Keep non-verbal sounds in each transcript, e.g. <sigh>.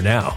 now.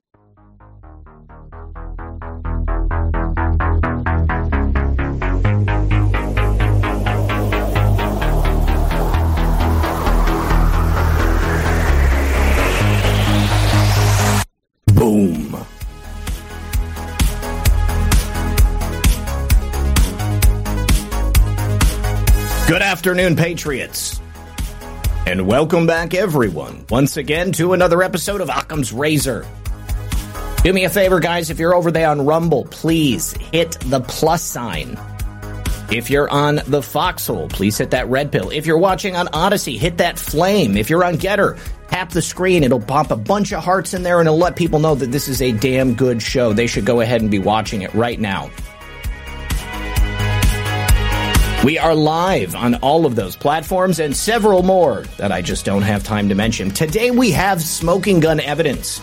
Good afternoon, Patriots. And welcome back, everyone, once again to another episode of Occam's Razor. Do me a favor, guys, if you're over there on Rumble, please hit the plus sign. If you're on the Foxhole, please hit that red pill. If you're watching on Odysee, hit that flame. If you're on GETTR, tap the screen. It'll pop a bunch of hearts in there and it'll let people know that this is a damn good show. They should go ahead and be watching it right now. We are live on all of those platforms and several more that I just don't have time to mention. Today we have smoking gun evidence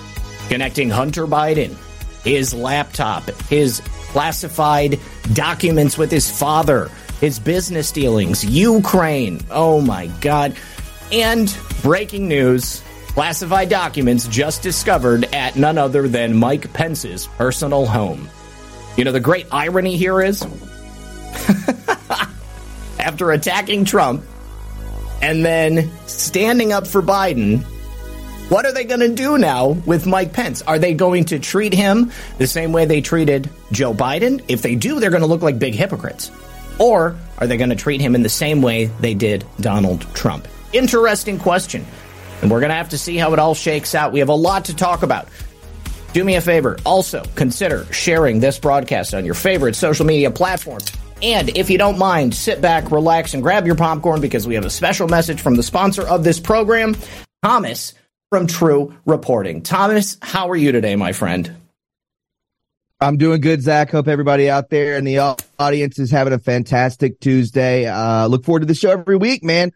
connecting Hunter Biden, his laptop, his classified documents with his father, his business dealings, Ukraine. Oh my God. And breaking news classified documents just discovered at none other than Mike Pence's personal home. You know, the great irony here is <laughs> after attacking Trump and then standing up for Biden, what are they going to do now with Mike Pence? Are they going to treat him the same way they treated Joe Biden? If they do, they're going to look like big hypocrites. Or are they going to treat him in the same way they did Donald Trump? Interesting question. And we're going to have to see how it all shakes out. We have a lot to talk about. Do me a favor. Also, consider sharing this broadcast on your favorite social media platform. And if you don't mind, sit back, relax, and grab your popcorn because we have a special message from the sponsor of this program, Thomas from True Reporting. Thomas, how are you today, my friend? I'm doing good, Zach. Hope everybody out there in the audience is having a fantastic Tuesday. Uh, look forward to the show every week, man.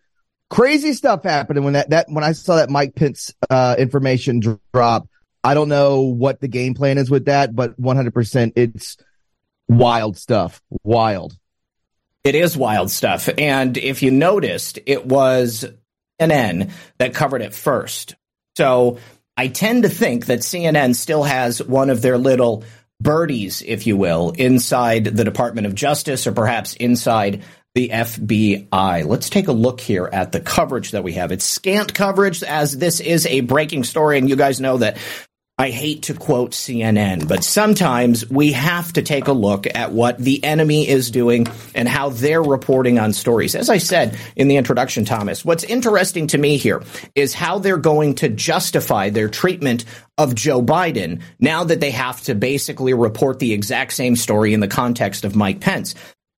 Crazy stuff happening when that, that when I saw that Mike Pence uh, information drop. I don't know what the game plan is with that, but 100% it's wild stuff. Wild. It is wild stuff. And if you noticed, it was CNN that covered it first. So I tend to think that CNN still has one of their little birdies, if you will, inside the Department of Justice or perhaps inside the FBI. Let's take a look here at the coverage that we have. It's scant coverage as this is a breaking story. And you guys know that I hate to quote CNN, but sometimes we have to take a look at what the enemy is doing and how they're reporting on stories. As I said in the introduction, Thomas, what's interesting to me here is how they're going to justify their treatment of Joe Biden now that they have to basically report the exact same story in the context of Mike Pence.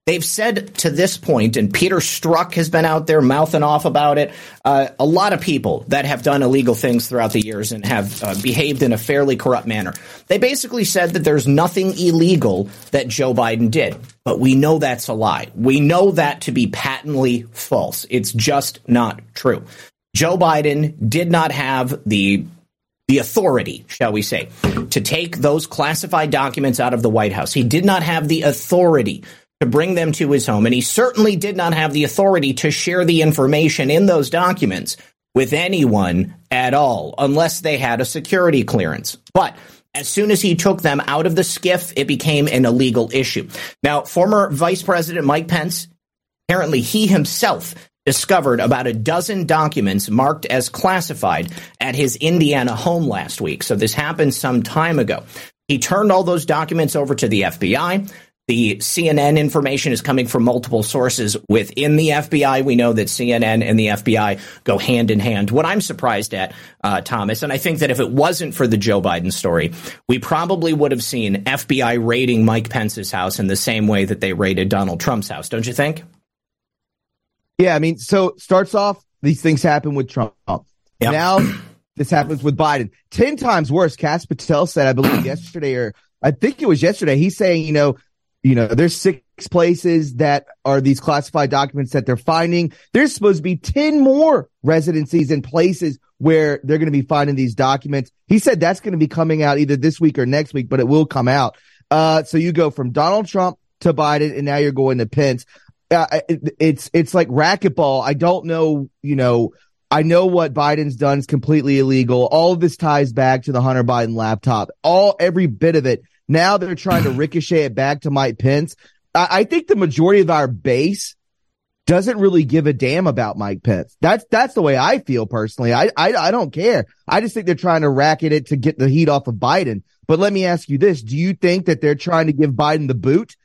They've said to this point, and Peter Strzok has been out there mouthing off about it. Uh, a lot of people that have done illegal things throughout the years and have uh, behaved in a fairly corrupt manner. They basically said that there's nothing illegal that Joe Biden did. But we know that's a lie. We know that to be patently false. It's just not true. Joe Biden did not have the the authority, shall we say, to take those classified documents out of the White House. He did not have the authority to bring them to his home. And he certainly did not have the authority to share the information in those documents with anyone at all, unless they had a security clearance. But as soon as he took them out of the SCIF, it became an illegal issue. Now, former Vice President Mike Pence, apparently he himself discovered about a dozen documents marked as classified at his Indiana home last week. So this happened some time ago. He turned all those documents over to the FBI. The CNN information is coming from multiple sources within the FBI. We know that CNN and the FBI go hand in hand. What I'm surprised at, uh, Thomas, and I think that if it wasn't for the Joe Biden story, we probably would have seen FBI raiding Mike Pence's house in the same way that they raided Donald Trump's house. Don't you think? Yeah, I mean, so starts off, these things happen with Trump. Yep. Now this happens with Biden. 10 times worse. Kash Patel said, I believe <clears throat> yesterday, or I think it was yesterday, he's saying, you know, you know, there's six places that are these classified documents that they're finding. There's supposed to be 10 more residencies and places where they're going to be finding these documents. He said that's going to be coming out either this week or next week, but it will come out. Uh, so you go from Donald Trump to Biden and now you're going to Pence. Uh, it, it's, it's like racquetball. I don't know, you know, I know what Biden's done is completely illegal. All of this ties back to the Hunter Biden laptop. All every bit of it. Now they're trying to <clears throat> ricochet it back to Mike Pence. I, I think the majority of our base doesn't really give a damn about Mike Pence. That's that's the way I feel personally. I, I I don't care. I just think they're trying to racket it to get the heat off of Biden. But let me ask you this: Do you think that they're trying to give Biden the boot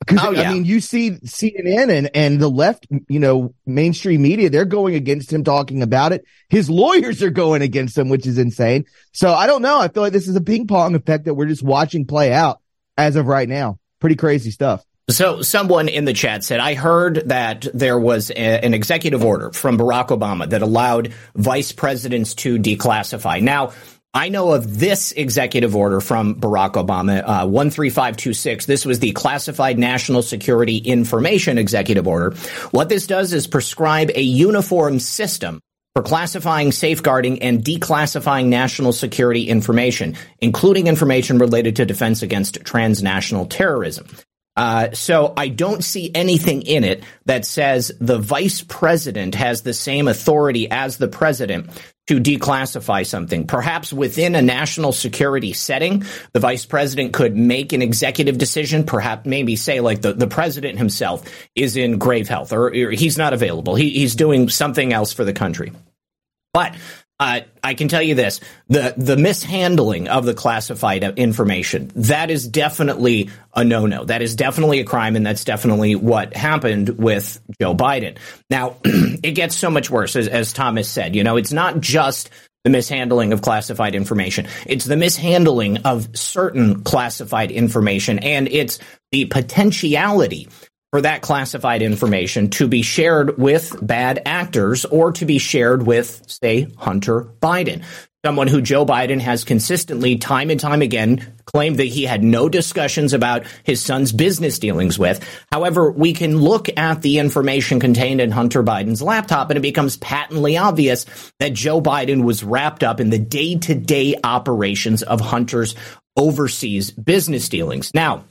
because oh, yeah. I mean, you see CNN and, and the left, you know, mainstream media, they're going against him talking about it. His lawyers are going against him, which is insane. So I don't know. I feel like this is a ping pong effect that we're just watching play out as of right now. Pretty crazy stuff. So someone in the chat said, I heard that there was a, an executive order from Barack Obama that allowed vice presidents to declassify. Now, I know of this executive order from Barack Obama, uh, 13526. This was the Classified National Security Information Executive Order. What this does is prescribe a uniform system for classifying, safeguarding, and declassifying national security information, including information related to defense against transnational terrorism. Uh, so I don't see anything in it that says the vice president has the same authority as the president to declassify something. Perhaps within a national security setting, the vice president could make an executive decision, perhaps maybe say like the, the president himself is in grave health or, or he's not available. He, he's doing something else for the country. But uh, I can tell you this: the the mishandling of the classified information that is definitely a no no. That is definitely a crime, and that's definitely what happened with Joe Biden. Now, <clears throat> it gets so much worse, as, as Thomas said. You know, it's not just the mishandling of classified information. It's the mishandling of certain classified information, and it's the potentiality for that classified information to be shared with bad actors or to be shared with, say, Hunter Biden. Someone who Joe Biden has consistently, time and time again, claimed that he had no discussions about his son's business dealings with. However, we can look at the information contained in Hunter Biden's laptop and it becomes patently obvious that Joe Biden was wrapped up in the day to day operations of Hunter's overseas business dealings. Now,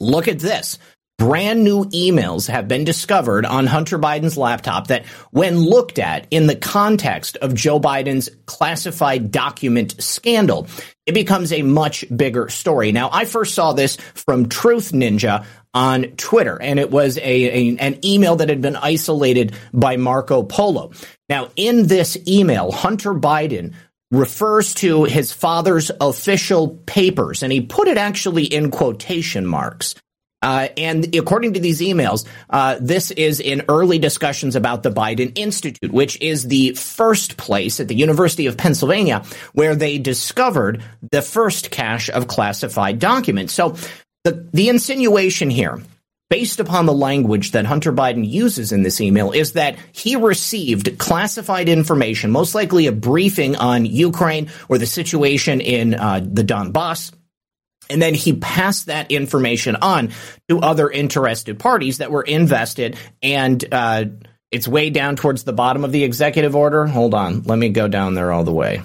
look at this. Brand new emails have been discovered on Hunter Biden's laptop that, when looked at in the context of Joe Biden's classified document scandal, it becomes a much bigger story. Now, I first saw this from Truth Ninja on Twitter, and it was a, a, an email that had been isolated by Marco Polo. Now, in this email, Hunter Biden refers to his father's official papers, and he put it actually in quotation marks. Uh, and according to these emails, uh, this is in early discussions about the Biden Institute, which is the first place at the University of Pennsylvania where they discovered the first cache of classified documents. So the, the insinuation here, based upon the language that Hunter Biden uses in this email, is that he received classified information, most likely a briefing on Ukraine or the situation in uh, the Donbass and then he passed that information on to other interested parties that were invested. And uh, it's way down towards the bottom of the executive order. Hold on. Let me go down there all the way.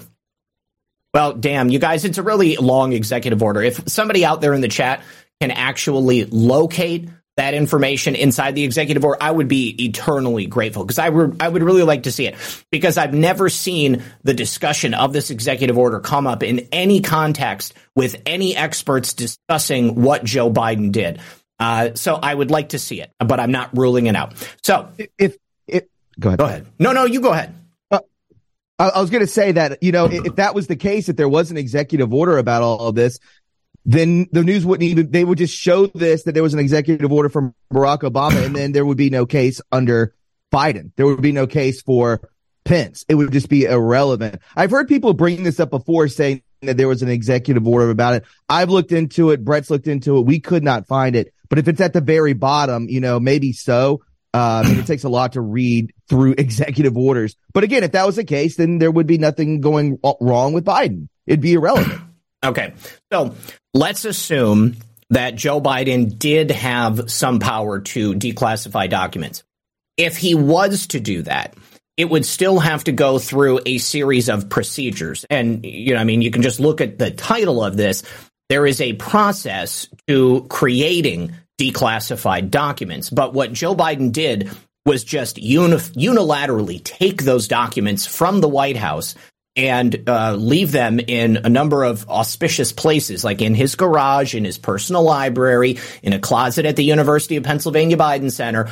Well, damn, you guys, it's a really long executive order. If somebody out there in the chat can actually locate that information inside the executive order, I would be eternally grateful because I, re- I would really like to see it because I've never seen the discussion of this executive order come up in any context with any experts discussing what Joe Biden did. Uh, so I would like to see it, but I'm not ruling it out. So if, if go ahead, go ahead. No, no, you go ahead. Uh, I, I was going to say that you know if that was the case, if there was an executive order about all of this, then the news wouldn't even, they would just show this that there was an executive order from Barack Obama and then there would be no case under Biden. There would be no case for Pence. It would just be irrelevant. I've heard people bring this up before saying that there was an executive order about it. I've looked into it. Brett's looked into it. We could not find it. But if it's at the very bottom, you know, maybe so. Uh, it takes a lot to read through <laughs> executive orders. But again, if that was the case, then there would be nothing going wrong with Biden. It'd be irrelevant. Okay. So let's assume that Joe Biden did have some power to declassify documents. If he was to do that, it would still have to go through a series of procedures. And, you know, I mean, you can just look at the title of this. There is a process to creating declassified documents. But what Joe Biden did was just uni- unilaterally take those documents from the White House and uh, leave them in a number of auspicious places, like in his garage, in his personal library, in a closet at the University of Pennsylvania Biden Center.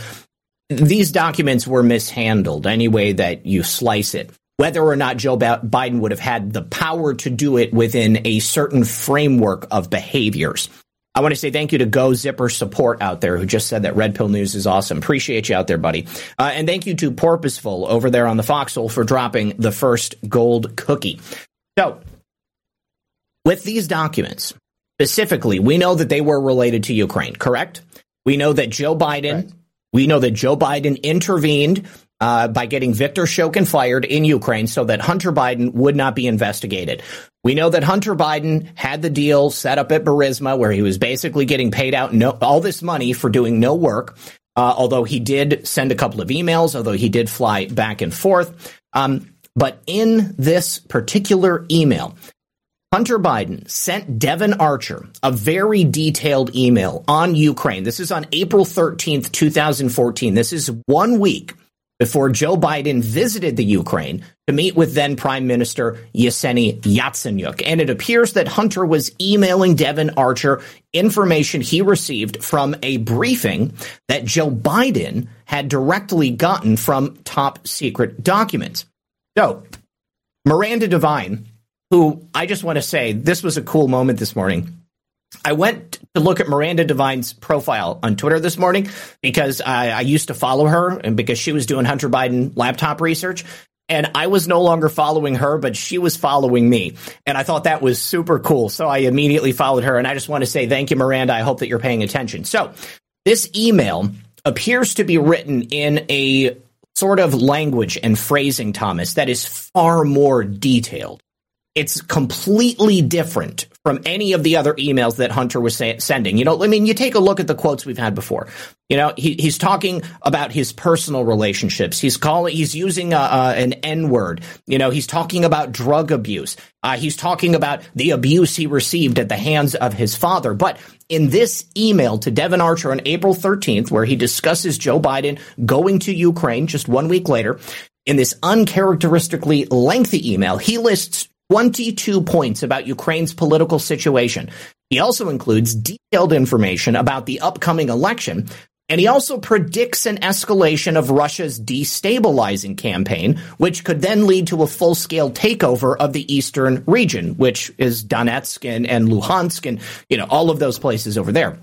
These documents were mishandled any way that you slice it. Whether or not Joe Biden would have had the power to do it within a certain framework of behaviors. I want to say thank you to Go Zipper Support out there who just said that Red Pill News is awesome. Appreciate you out there, buddy. Uh, and thank you to Porpoiseful over there on the Foxhole for dropping the first gold cookie. So, with these documents, specifically, we know that they were related to Ukraine, correct? We know that Joe Biden, right. we know that Joe Biden intervened uh, by getting Viktor Shokin fired in Ukraine so that Hunter Biden would not be investigated. We know that Hunter Biden had the deal set up at Burisma where he was basically getting paid out no, all this money for doing no work. Uh, although he did send a couple of emails, although he did fly back and forth. Um, but in this particular email, Hunter Biden sent Devon Archer a very detailed email on Ukraine. This is on April 13th, 2014. This is one week before Joe Biden visited the Ukraine to meet with then Prime Minister Yevgeny Yatsenyuk. And it appears that Hunter was emailing Devon Archer information he received from a briefing that Joe Biden had directly gotten from top secret documents. So, Miranda Devine, who I just want to say this was a cool moment this morning. I went to look at Miranda Devine's profile on Twitter this morning because I, I, used to follow her and because she was doing Hunter Biden laptop research. And I was no longer following her, but she was following me. And I thought that was super cool. So I immediately followed her. And I just want to say thank you, Miranda. I hope that you're paying attention. So this email appears to be written in a sort of language and phrasing, Thomas, that is far more detailed it's completely different from any of the other emails that Hunter was say- sending. You know, I mean, you take a look at the quotes we've had before. You know, he, he's talking about his personal relationships. He's calling, he's using a, a, an N word. You know, he's talking about drug abuse. Uh, he's talking about the abuse he received at the hands of his father. But in this email to Devon Archer on April 13th, where he discusses Joe Biden going to Ukraine just one week later, in this uncharacteristically lengthy email, he lists 22 points about Ukraine's political situation. He also includes detailed information about the upcoming election, and he also predicts an escalation of Russia's destabilizing campaign, which could then lead to a full scale takeover of the eastern region, which is Donetsk and, and Luhansk and, you know, all of those places over there.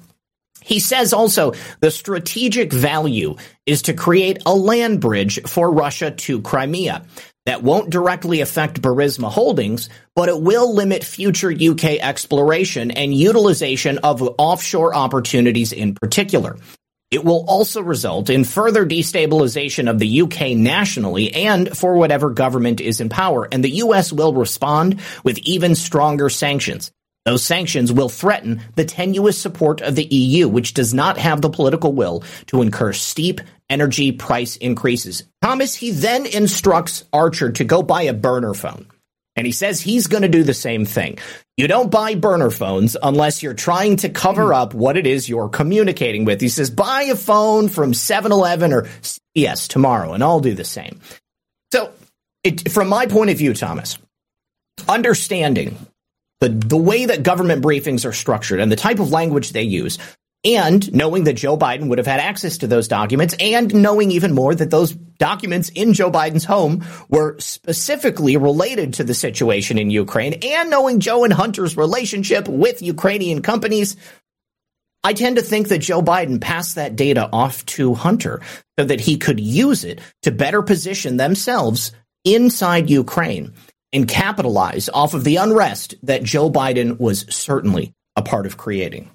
He says also the strategic value is to create a land bridge for Russia to Crimea that won't directly affect Burisma Holdings, but it will limit future UK exploration and utilization of offshore opportunities in particular. It will also result in further destabilization of the UK nationally and for whatever government is in power, and the US will respond with even stronger sanctions. Those sanctions will threaten the tenuous support of the EU, which does not have the political will to incur steep energy price increases. Thomas, he then instructs Archer to go buy a burner phone. And he says he's going to do the same thing. You don't buy burner phones unless you're trying to cover up what it is you're communicating with. He says, buy a phone from 7 Eleven or CVS tomorrow, and I'll do the same. So, it, from my point of view, Thomas, understanding the, the way that government briefings are structured and the type of language they use, and knowing that Joe Biden would have had access to those documents, and knowing even more that those documents in Joe Biden's home were specifically related to the situation in Ukraine, and knowing Joe and Hunter's relationship with Ukrainian companies, I tend to think that Joe Biden passed that data off to Hunter so that he could use it to better position themselves inside Ukraine and capitalize off of the unrest that Joe Biden was certainly a part of creating.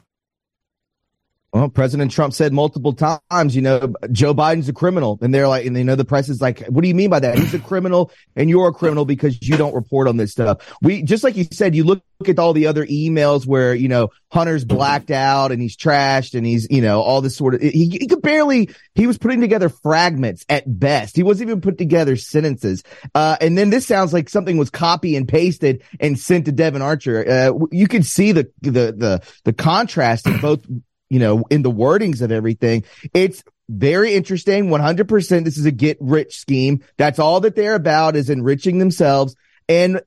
Well, President Trump said multiple times, you know, Joe Biden's a criminal. And they're like, and they know the press is like, what do you mean by that? He's a criminal and you're a criminal because you don't report on this stuff. We, just like you said, you look at all the other emails where, you know, Hunter's blacked out and he's trashed and he's, you know, all this sort of, he, he could barely, he was putting together fragments at best. He wasn't even put together sentences. Uh, and then this sounds like something was copy and pasted and sent to Devon Archer. Uh, you could see the, the, the, the contrast in both you know, in the wordings of everything. It's very interesting. 100%. This is a get rich scheme. That's all that they're about is enriching themselves. And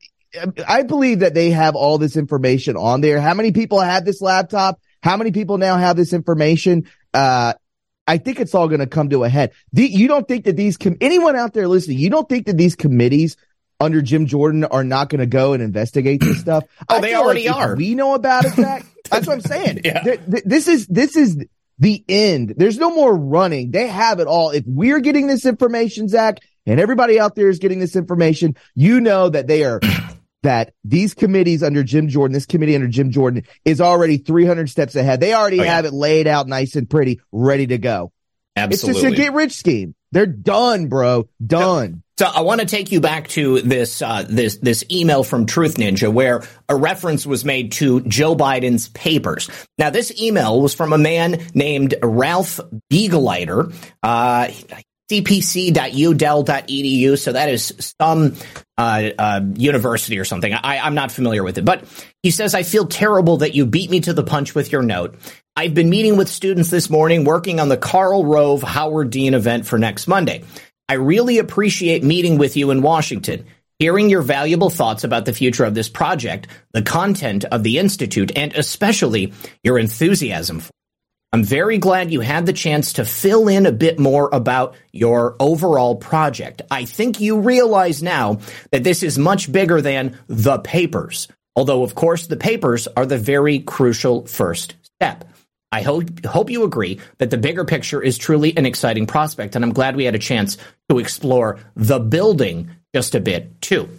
I believe that they have all this information on there. How many people have this laptop? How many people now have this information? Uh, I think it's all going to come to a head. The, you don't think that these, com- anyone out there listening, you don't think that these committees under Jim Jordan are not going to go and investigate this stuff? oh, I they already like are. We know about it, Zach. <laughs> That's what I'm saying. yeah. This is this is the end. There's no more running. They have it all. If we're getting this information, Zach, and everybody out there is getting this information, you know that they are <clears throat> that these committees under Jim Jordan, this committee under Jim Jordan is already 300 steps ahead. They already oh, yeah. have it laid out nice and pretty, ready to go. Absolutely. It's just a get rich scheme. They're done, bro. Done. So I want to take you back to this uh, this this email from Truth Ninja where a reference was made to Joe Biden's papers. Now this email was from a man named Ralph Begleiter, uh, cpc.udel.edu. So that is some uh, uh, university or something. I, I'm not familiar with it, but he says I feel terrible that you beat me to the punch with your note. I've been meeting with students this morning working on the Karl Rove Howard Dean event for next Monday. I really appreciate meeting with you in Washington, hearing your valuable thoughts about the future of this project, the content of the Institute, and especially your enthusiasm. I'm very glad you had the chance to fill in a bit more about your overall project. I think you realize now that this is much bigger than the papers, although, of course, the papers are the very crucial first step. I hope hope you agree that the bigger picture is truly an exciting prospect, and I'm glad we had a chance to explore the building just a bit too.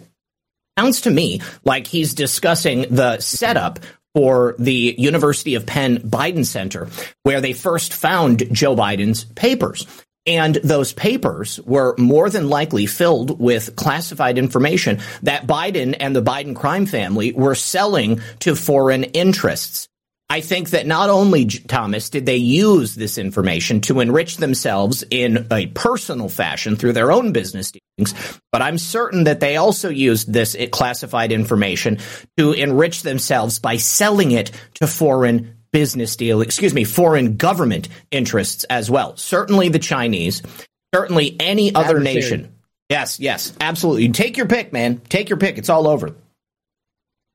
Sounds to me like he's discussing the setup for the University of Penn Biden Center, where they first found Joe Biden's papers. And those papers were more than likely filled with classified information that Biden and the Biden crime family were selling to foreign interests. I think that not only, Thomas, did they use this information to enrich themselves in a personal fashion through their own business dealings, but I'm certain that they also used this classified information to enrich themselves by selling it to foreign business deal, excuse me, foreign government interests as well. Certainly the Chinese, certainly any other nation. Yes, yes, absolutely. Take your pick, man. Take your pick. It's all over.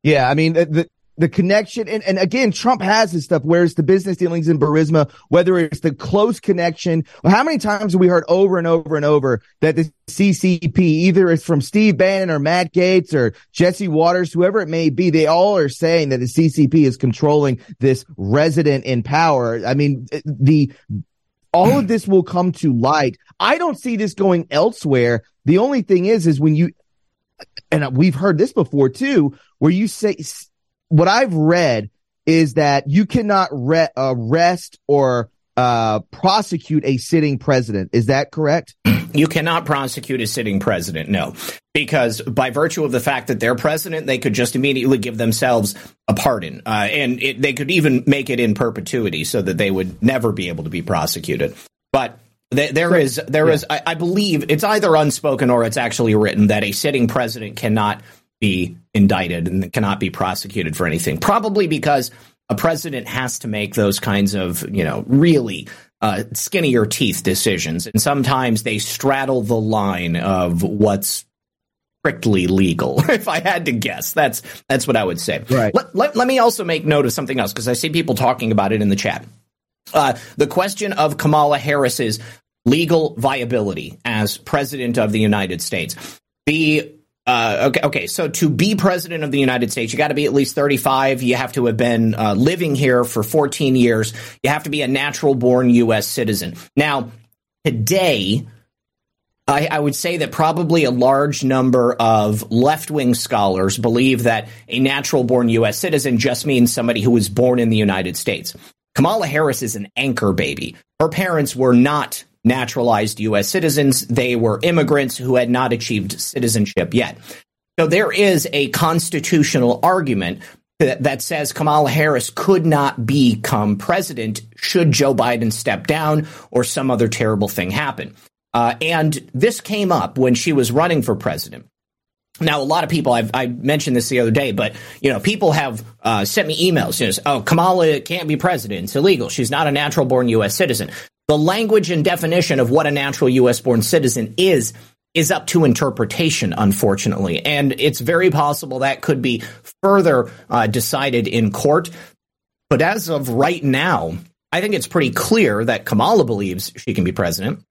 Yeah, I mean, uh, the, the connection and, and again trump has this stuff where's the business dealings in Burisma whether it's the close connection. How many times have we heard over and over and over that the ccp either it's from steve bannon or matt gaetz or jesse watters whoever it may be they all are saying that the ccp is controlling this resident in power. I mean the all of this will come to light. I don't see this going elsewhere. The only thing is is when you and we've heard this before too where you say what I've read is that you cannot re- arrest or uh, prosecute a sitting president. Is that correct? You cannot prosecute a sitting president, no, because by virtue of the fact that they're president, they could just immediately give themselves a pardon, uh, and it, they could even make it in perpetuity so that they would never be able to be prosecuted. But th- there so, is, there yeah. is, I, I believe it's either unspoken or it's actually written that a sitting president cannot be indicted and cannot be prosecuted for anything. Probably because a president has to make those kinds of, you know, really uh, skinnier teeth decisions. And sometimes they straddle the line of what's strictly legal. <laughs> if I had to guess, that's that's what I would say. Right. Let, let, let me also make note of something else because I see people talking about it in the chat. Uh, the question of Kamala Harris's legal viability as president of the United States. The uh, okay, okay. So to be president of the United States, you got to be at least 35. You have to have been uh, living here for 14 years. You have to be a natural born U.S. citizen. Now, today, I, I, would say that probably a large number of left wing scholars believe that a natural born U.S. citizen just means somebody who was born in the United States. Kamala Harris is an anchor baby. Her parents were not naturalized U.S. citizens. They were immigrants who had not achieved citizenship yet. So there is a constitutional argument that, that says Kamala Harris could not become president should Joe Biden step down or some other terrible thing happen. Uh, and this came up when she was running for president. Now, a lot of people, I've, I mentioned this the other day, but, you know, people have uh, sent me emails. You know, oh, Kamala can't be president. It's illegal. She's not a natural born U.S. citizen. The language and definition of what a natural U.S. born citizen is is up to interpretation, unfortunately. And it's very possible that could be further uh, decided in court. But as of right now, I think it's pretty clear that Kamala believes she can be president.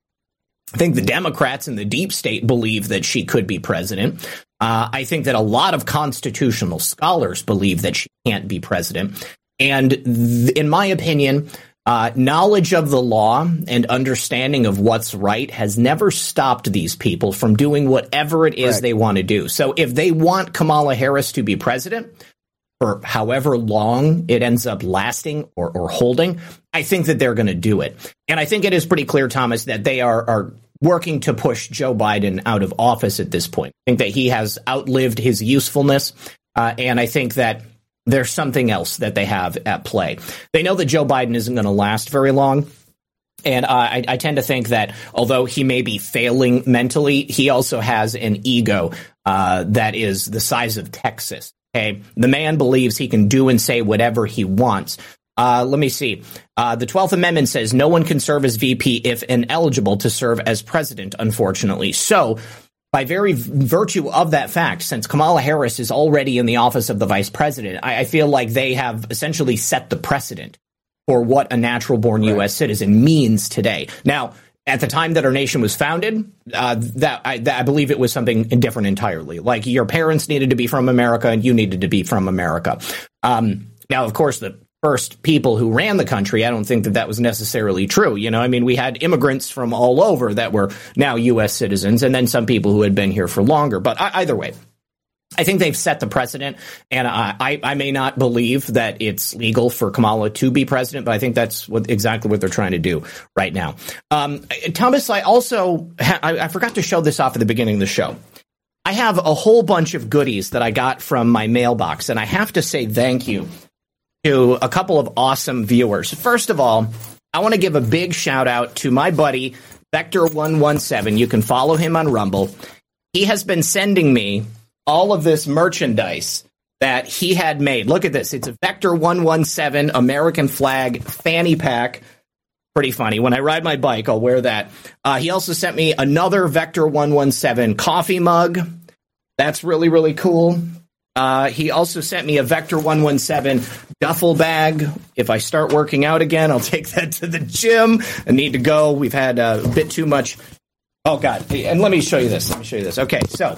I think the Democrats and the deep state believe that she could be president. Uh, I think that a lot of constitutional scholars believe that she can't be president. And th- in my opinion, uh, knowledge of the law and understanding of what's right has never stopped these people from doing whatever it is they want to do. So if they want Kamala Harris to be president, for however long it ends up lasting or, or holding, I think that they're going to do it. And I think it is pretty clear, Thomas, that they are, are working to push Joe Biden out of office at this point. I think that he has outlived his usefulness. Uh, and I think that there's something else that they have at play. They know that Joe Biden isn't going to last very long. And uh, I, I, tend to think that although he may be failing mentally, he also has an ego uh, that is the size of Texas. Okay, the man believes he can do and say whatever he wants. Uh, let me see. Uh, the 12th Amendment says no one can serve as VP if ineligible to serve as president, unfortunately. So by very virtue of that fact, since Kamala Harris is already in the office of the vice president, I, I feel like they have essentially set the precedent for what a natural born right. U.S. citizen means today. Now, at the time that our nation was founded, uh, that, I, that I believe it was something different entirely. Like your parents needed to be from America and you needed to be from America. Um, now, of course, the first people who ran the country, I don't think that that was necessarily true. You know, I mean, we had immigrants from all over that were now U.S. citizens, and then some people who had been here for longer. But either way, I think they've set the precedent, and I, I, may not believe that it's legal for Kamala to be president, but I think that's what exactly what they're trying to do right now. Um, Thomas, I also ha- I, I forgot to show this off at the beginning of the show. I have a whole bunch of goodies that I got from my mailbox, and I have to say thank you to a couple of awesome viewers. First of all, I want to give a big shout out to my buddy Vector117. You can follow him on Rumble. He has been sending me all of this merchandise that he had made. Look at this. It's a Vector 117 American flag fanny pack. Pretty funny. When I ride my bike, I'll wear that. Uh, he also sent me another Vector 117 coffee mug. That's really, really cool. Uh, he also sent me a Vector 117 duffel bag. If I start working out again, I'll <laughs> take that to the gym. I need to go. We've had a bit too much. Oh God! And let me show you this. Let me show you this. Okay, so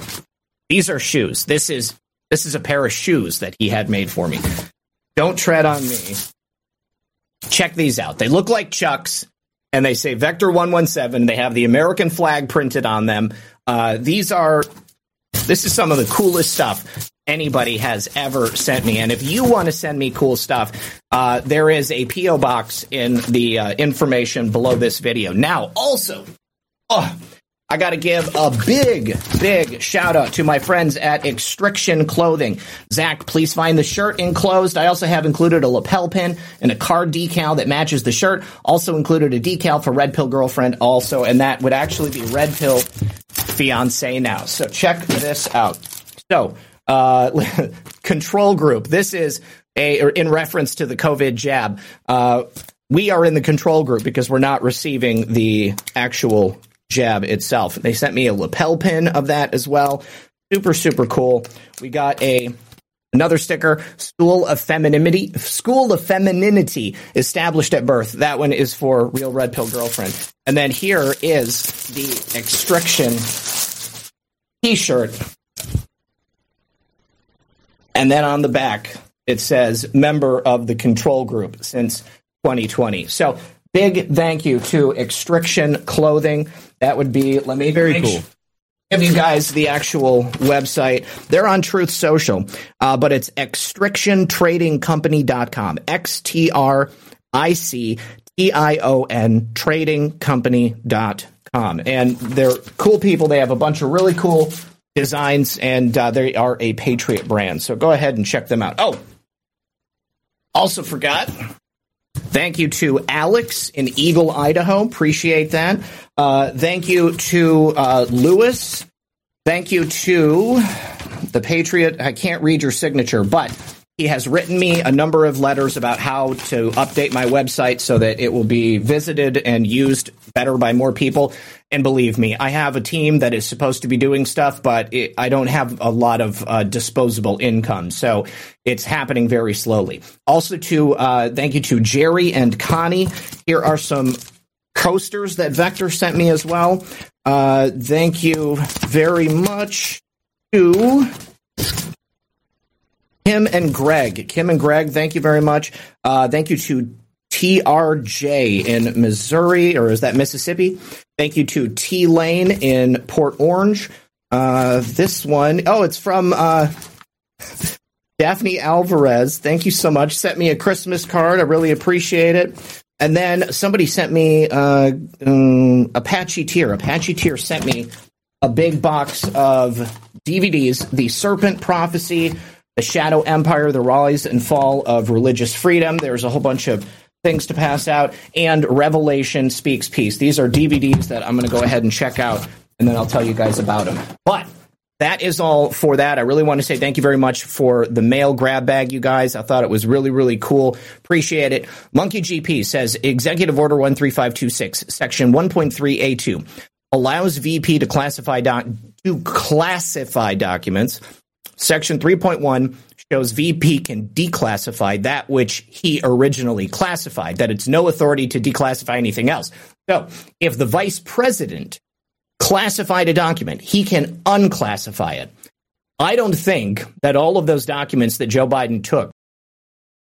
these are shoes. This is this is a pair of shoes that he had made for me. Don't tread on me. Check these out. They look like Chucks, and they say Vector 117. They have the American flag printed on them. Uh, these are this is some of the coolest stuff anybody has ever sent me. And if you want to send me cool stuff, uh, there is a P.O. box in the uh, information below this video. Now, also, oh, I got to give a big, big shout out to my friends at Extriction Clothing. Zach, please find the shirt enclosed. I also have included a lapel pin and a card decal that matches the shirt. Also included a decal for Red Pill Girlfriend also, and that would actually be Red Pill Fiance now. So check this out. So, uh, <laughs> control group. This is a in reference to the COVID jab. Uh, we are in the control group because we're not receiving the actual jab itself. They sent me a lapel pin of that as well. Super, super cool. We got a Another sticker, School of Femininity, School of Femininity, established at birth. That one is for Real Red Pill Girlfriend. And then here is the Extriction t-shirt. And then on the back, it says member of the control group since 2020. So big thank you to Extriction Clothing. That would be, let me Very cool. Give you guys the actual website. They're on Truth Social, uh, but it's extrictiontradingcompany.com. X T R I C T I O N tradingcompany.com. And they're cool people. They have a bunch of really cool designs, and uh, they are a Patriot brand. So go ahead and check them out. Oh, also forgot. Thank you to Alex in Eagle, Idaho. Appreciate that. Uh, thank you to uh, Lewis. Thank you to the Patriot. I can't read your signature, but he has written me a number of letters about how to update my website so that it will be visited and used better by more people. And believe me, I have a team that is supposed to be doing stuff, but it, I don't have a lot of uh, disposable income. So it's happening very slowly. Also, to uh, thank you to Jerry and Connie. Here are some coasters that Vector sent me as well. Uh, thank you very much to Kim and Greg. Kim and Greg, thank you very much. Uh, thank you to TRJ in Missouri, or is that Mississippi? Thank you to T Lane in Port Orange. Uh, this one, oh, it's from uh, Daphne Alvarez. Thank you so much. Sent me a Christmas card. I really appreciate it. And then somebody sent me uh, um, Apache Tier. Apache Tier sent me a big box of DVDs The Serpent Prophecy, The Shadow Empire, The Rise and Fall of Religious Freedom. There's a whole bunch of things to pass out, and Revelation Speaks Peace. These are DVDs that I'm going to go ahead and check out, and then I'll tell you guys about them. But that is all for that. I really want to say thank you very much for the mail grab bag, you guys. I thought it was really, really cool. Appreciate it. Monkey GP says Executive Order 13526, Section 1.3A2 allows VP to classify doc- to classify documents. Section 3.1 shows VP can declassify that which he originally classified, that it's no authority to declassify anything else. So if the vice president classified a document, he can unclassify it. I don't think that all of those documents that Joe Biden took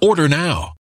Order now.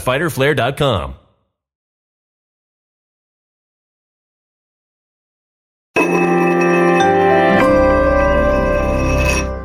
www.fighterflare.com.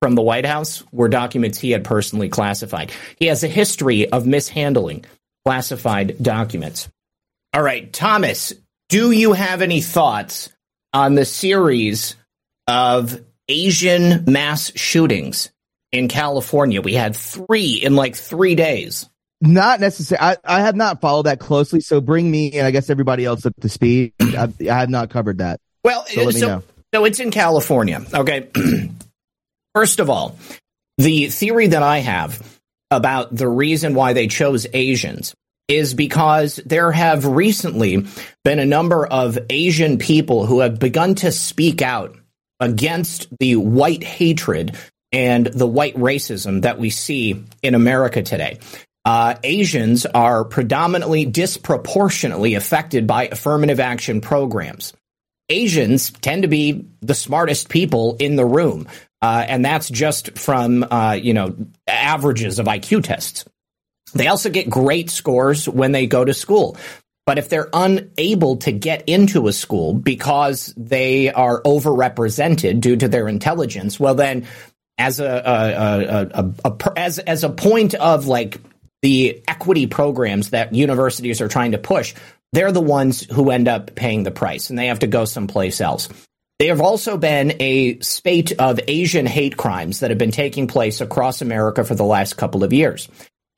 From the White House were documents he had personally classified. He has a history of mishandling classified documents. All right, Thomas, do you have any thoughts on the series of Asian mass shootings in California? We had three in like three days. Not necessarily. I, I have not followed that closely, so bring me and I guess everybody else up to speed. I, I have not covered that. Well, So so, so it's in California. Okay. <clears throat> First of all, the theory that I have about the reason why they chose Asians is because there have recently been a number of Asian people who have begun to speak out against the white hatred and the white racism that we see in America today. Uh, Asians are predominantly disproportionately affected by affirmative action programs. Asians tend to be the smartest people in the room. Uh, and that's just from, uh, you know, averages of IQ tests. They also get great scores when they go to school. But if they're unable to get into a school because they are overrepresented due to their intelligence, well, then as a, a, a, a, as as a point of like the equity programs that universities are trying to push, they're the ones who end up paying the price, and they have to go someplace else. There have also been a spate of Asian hate crimes that have been taking place across America for the last couple of years.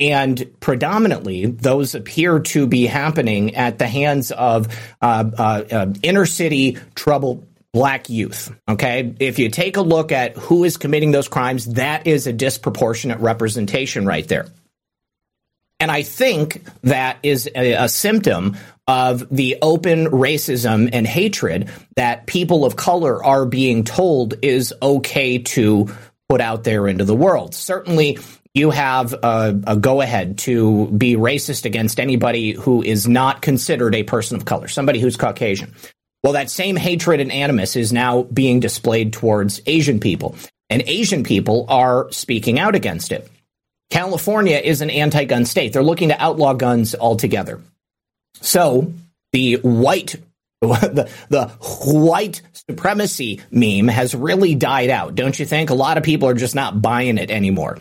And predominantly, those appear to be happening at the hands of uh, uh, uh, inner city troubled black youth. Okay. If you take a look at who is committing those crimes, that is a disproportionate representation right there. And I think that is a, a, symptom of the open racism and hatred that people of color are being told is okay to put out there into the world. Certainly, you have a, a go ahead to be racist against anybody who is not considered a person of color, somebody who's Caucasian. Well, that same hatred and animus is now being displayed towards Asian people, and Asian people are speaking out against it. California is an anti gun state. They're looking to outlaw guns altogether. So the white <laughs> the, the white supremacy meme has really died out, don't you think? A lot of people are just not buying it anymore.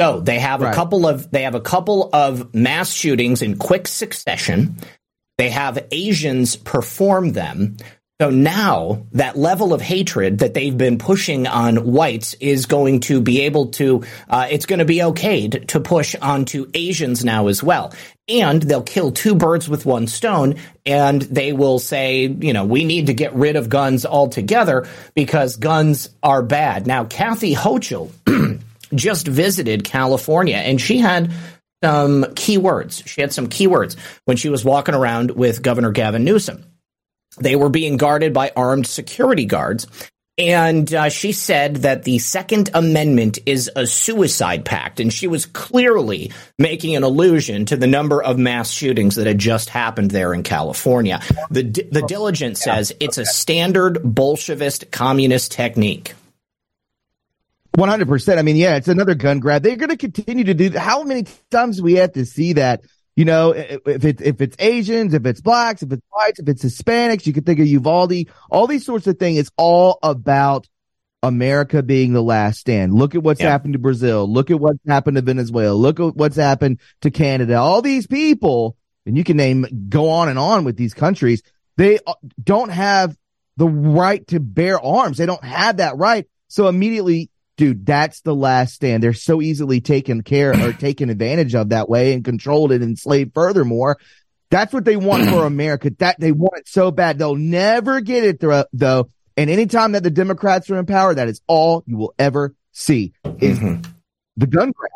So they have Right. a couple of they have a couple of mass shootings in quick succession. They have Asians perform them. So now that level of hatred that they've been pushing on whites is going to be able to, uh, it's going to be okay to, to push onto Asians now as well. And they'll kill two birds with one stone and they will say, you know, we need to get rid of guns altogether because guns are bad. Now, Kathy Hochul <clears throat> just visited California and she had some keywords. She had some keywords when she was walking around with Governor Gavin Newsom. They were being guarded by armed security guards. And uh, she said that the Second Amendment is a suicide pact. And she was clearly making an allusion to the number of mass shootings that had just happened there in California. The, the Diligent says it's a standard Bolshevist communist technique. One hundred percent. I mean, yeah, it's another gun grab. They're going to continue to do. How many times do we have to see that? You know, if it's if it's Asians, if it's blacks, if it's whites, if it's Hispanics, you could think of Uvalde. All these sorts of things. It's all about America being the last stand. Look at what's Yeah. happened to Brazil. Look at what's happened to Venezuela. Look at what's happened to Canada. All these people, and you can name go on and on with these countries. they uh, don't have the right to bear arms. They don't have that right. So immediately, dude, that's the last stand. They're so easily taken care or <clears throat> taken advantage of that way and controlled and enslaved furthermore. That's what they want for <clears throat> America. That they want it so bad. They'll never get it th- though. And anytime that the Democrats are in power, that is all you will ever see is mm-hmm. the gun grab.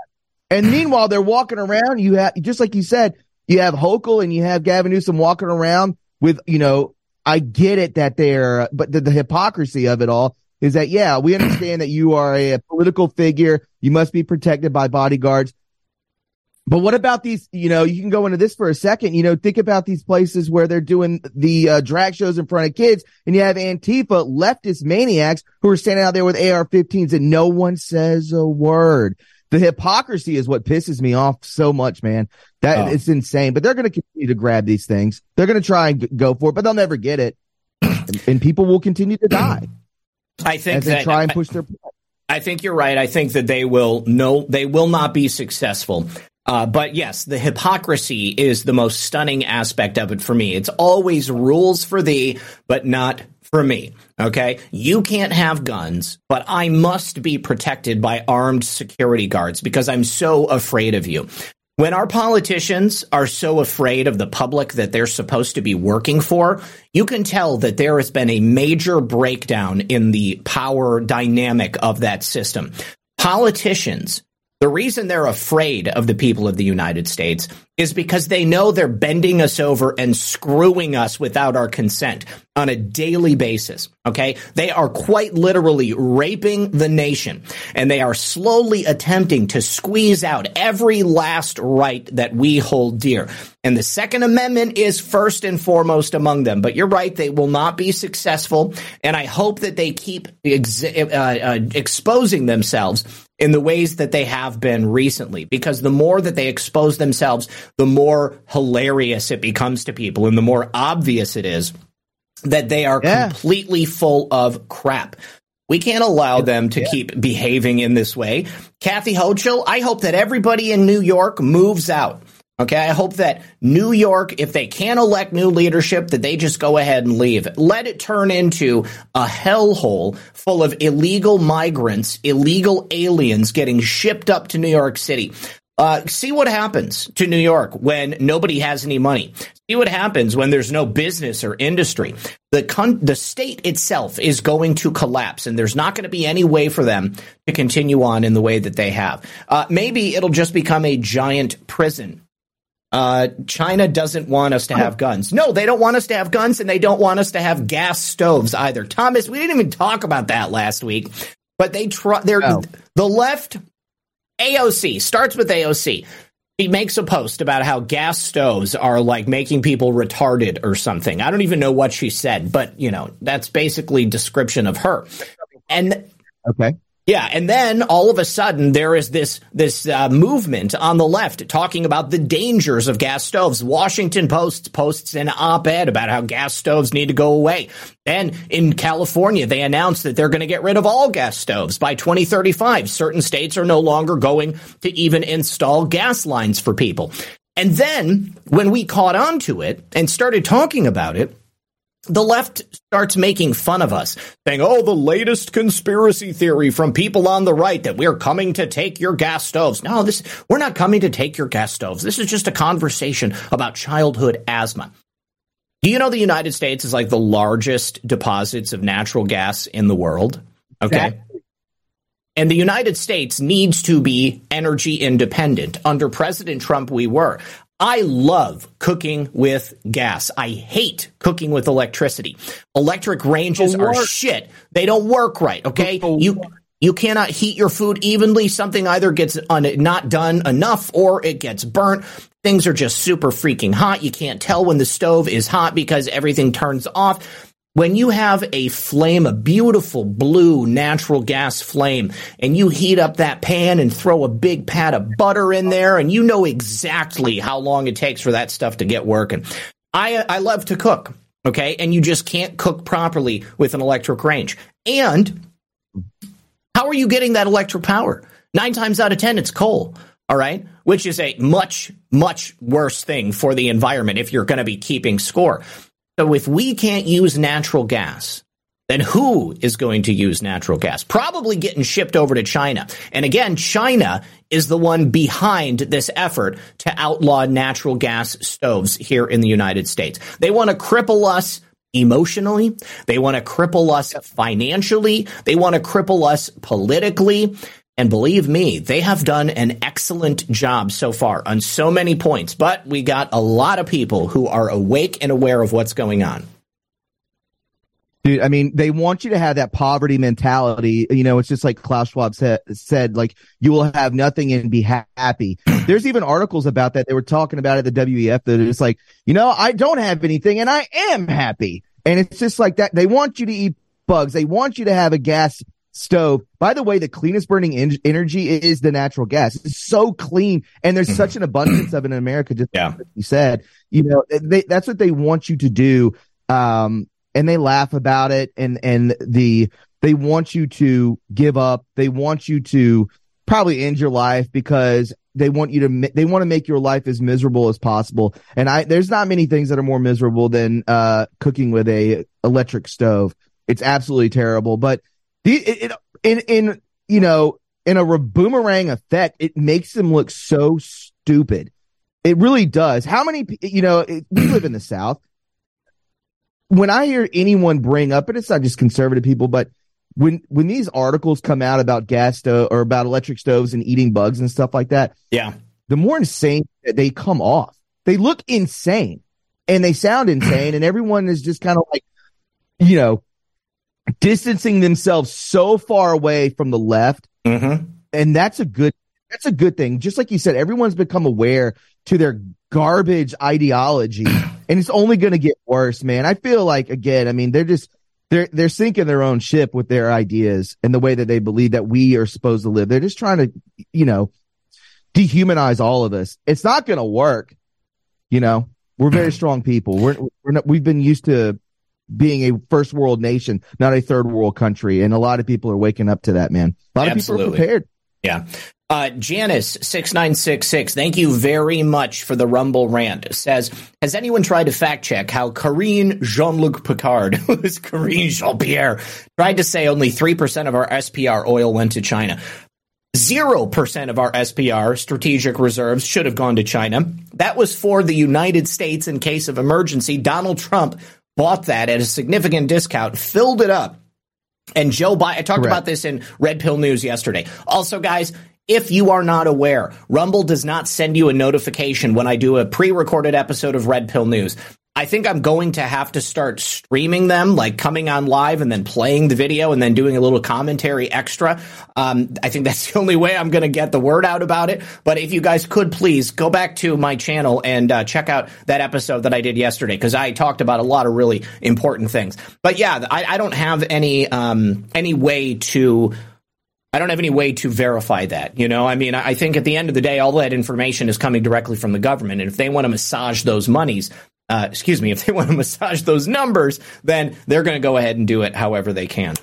And meanwhile, they're walking around. You have, just like you said, you have Hochul and you have Gavin Newsom walking around with, you know, I get it that they're, but the, the hypocrisy of it all is that, yeah, we understand that you are a, a political figure. You must be protected by bodyguards. But what about these? You know, you can go into this for a second. You know, think about these places where they're doing the uh, drag shows in front of kids, and you have Antifa leftist maniacs who are standing out there with AR-15s, and no one says a word. The hypocrisy is what pisses me off so much, man. That oh. it's insane. But they're going to continue to grab these things. They're going to try and go for it, but they'll never get it, and, and people will continue to die. I think as they that, try and push their. I think you're right. I think that they will no, they will not be successful. Uh, but yes, the hypocrisy is the most stunning aspect of it for me. It's always rules for thee, but not for me. Okay. You can't have guns, but I must be protected by armed security guards because I'm so afraid of you. When our politicians are so afraid of the public that they're supposed to be working for, you can tell that there has been a major breakdown in the power dynamic of that system. Politicians the reason they're afraid of the people of the United States is because they know they're bending us over and screwing us without our consent on a daily basis. Okay. They are quite literally raping the nation and they are slowly attempting to squeeze out every last right that we hold dear. And the Second Amendment is first and foremost among them. But you're right, they will not be successful. And I hope that they keep ex- uh, uh, exposing themselves in the ways that they have been recently. Because the more that they expose themselves, the more hilarious it becomes to people and the more obvious it is that they are yeah. completely full of crap. We can't allow them to yeah. keep behaving in this way. Kathy Hochul, I hope that everybody in New York moves out. Okay, I hope that New York, if they can't elect new leadership, that they just go ahead and leave. Let it turn into a hellhole full of illegal migrants, illegal aliens getting shipped up to New York City. Uh, see what happens to New York when nobody has any money. See what happens when there's no business or industry. The con- the state itself is going to collapse, and there's not going to be any way for them to continue on in the way that they have. Uh, maybe it'll just become a giant prison uh, China doesn't want us to have guns. No, they don't want us to have guns and they don't want us to have gas stoves either. Thomas, we didn't even talk about that last week, but they try, they're, no. the left AOC starts with AOC. He makes a post about how gas stoves are like making people retarded or something. I don't even know what she said, but you know, that's basically description of her. And okay. Yeah, and then all of a sudden there is this this uh, movement on the left talking about the dangers of gas stoves. Washington Post posts an op-ed about how gas stoves need to go away. And in California, they announced that they're going to get rid of all gas stoves by 2035. Certain states are no longer going to even install gas lines for people. And then when we caught on to it and started talking about it, the left starts making fun of us, saying, oh, the latest conspiracy theory from people on the right that we're coming to take your gas stoves. No, this, we're not coming to take your gas stoves. This is just a conversation about childhood asthma. Do you know the United States is like the largest deposits of natural gas in the world? Okay. Exactly. And the United States needs to be energy independent. Under President Trump, we were. I love cooking with gas. I hate cooking with electricity. Electric ranges are shit. They don't work right. Okay. You, you cannot heat your food evenly. Something either gets un- not done enough or it gets burnt. Things are just super freaking hot. You can't tell when the stove is hot because everything turns off when you have a flame, a beautiful blue natural gas flame, and you heat up that pan and throw a big pat of butter in there, and you know exactly how long it takes for that stuff to get working. I, I love to cook, okay? And you just can't cook properly with an electric range. And how are you getting that electric power? Nine times out of 10, it's coal. All right. Which is a much, much worse thing for the environment if you're going to be keeping score. So if we can't use natural gas, then who is going to use natural gas? Probably getting shipped over to China. And again, China is the one behind this effort to outlaw natural gas stoves here in the United States. They want to cripple us emotionally. They want to cripple us financially. They want to cripple us politically. And believe me, they have done an excellent job so far on so many points. But we got a lot of people who are awake and aware of what's going on. Dude, I mean, they want you to have that poverty mentality. You know, it's just like Klaus Schwab said, said like, you will have nothing and be ha- happy. <clears throat> There's even articles about that. They were talking about at the WEF that it's like, you know, I don't have anything and I am happy. And it's just like that. They want you to eat bugs. They want you to have a gas stove. By the way, the cleanest burning en- energy is the natural gas. It's so clean, and there's such an abundance of it in America. Just Yeah. like you said, you know, they, that's what they want you to do. Um, and they laugh about it, and and the they want you to give up. They want you to probably end your life because they want you to they want to make your life as miserable as possible. And I there's not many things that are more miserable than uh cooking with a electric stove. It's absolutely terrible, but the, it, it, in in you know in a boomerang effect, it makes them look so stupid. It really does. How many you know? It, we live in the South. When I hear anyone bring up, and it's not just conservative people, but when when these articles come out about gas stove or about electric stoves and eating bugs and stuff like that, Yeah. the more insane that they come off. They look insane and they sound insane, and everyone is just kind of like, you know, distancing themselves so far away from the left, Mm-hmm. and that's a good that's a good thing. Just like you said, everyone's become aware to their garbage ideology, <clears throat> and it's only going to get worse, man. I feel like again, I mean, they're just they're they're sinking their own ship with their ideas and the way that they believe that we are supposed to live. They're just trying to, you know, dehumanize all of us. It's not going to work. You know, we're very <clears throat> strong people. We're we're not, we've been used to being a first world nation, not a third world country, and a lot of people are waking up to that. Man, a lot of people Absolutely. are prepared. Yeah. Uh, Janice six nine six six. Thank you very much for the Rumble rant. Says, has anyone tried to fact check how Karine Jean Luc Picard, <laughs> who is Karine Jean Pierre, tried to say only three percent of our SPR oil went to China? Zero percent of our SPR strategic reserves should have gone to China. That was for the United States in case of emergency. Donald Trump bought that at a significant discount, filled it up, and Joe Biden, I talked Correct. about this in Red Pill News yesterday. Also, guys, if you are not aware, Rumble does not send you a notification when I do a pre recorded episode of Red Pill News. I think I'm going to have to start streaming them, like coming on live and then playing the video and then doing a little commentary extra. Um, I think <laughs> that's the only way I'm going to get the word out about it. But if you guys could please go back to my channel and uh, check out that episode that I did yesterday because I talked about a lot of really important things. But yeah, I, I don't have any um, any way to. I don't have any way to verify that. You know, I mean, I I think at the end of the day, all that information is coming directly from the government. And if they want to massage those monies, uh, excuse me, <laughs> if they want to massage those numbers, then they're going to go ahead and do it however they can.